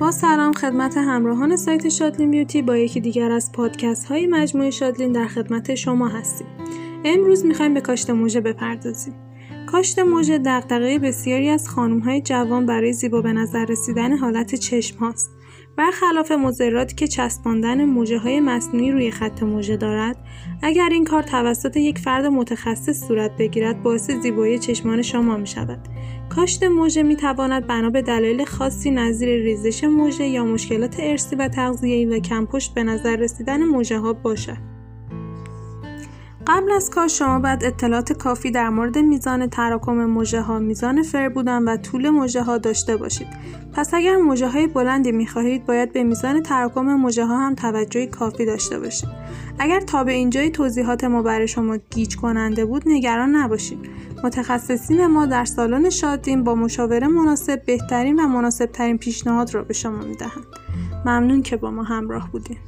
با سلام خدمت همراهان سایت شادلین بیوتی با یکی دیگر از پادکست های مجموعه شادلین در خدمت شما هستیم. امروز می‌خوایم به کاشت موژه بپردازیم. کاشت موژه دغدغه بسیاری از خانم های جوان برای زیبا به نظر رسیدن حالت چشم هاست. برخلاف مضراتی که چسباندن موجه های مصنوعی روی خط موژه دارد اگر این کار توسط یک فرد متخصص صورت بگیرد باعث زیبایی چشمان شما می شود کاشت مژه می تواند بنا به دلایل خاصی نظیر ریزش مژه یا مشکلات ارثی و تغذیه‌ای و کم‌پشت به نظر رسیدن مژه ها باشد. قبل از کار شما باید اطلاعات کافی در مورد میزان تراکم مژه ها، میزان فر بودن و طول مژه ها داشته باشید. پس اگر مژه های بلندی می خواهید باید به میزان تراکم مژه ها هم توجه کافی داشته باشید. اگر تا به اینجای توضیحات ما برای شما گیج کننده بود نگران نباشید. متخصصین ما در سالن شادین با مشاوره مناسب بهترین و مناسب ترین پیشنهاد را به شما می دهند. ممنون که با ما همراه بودید.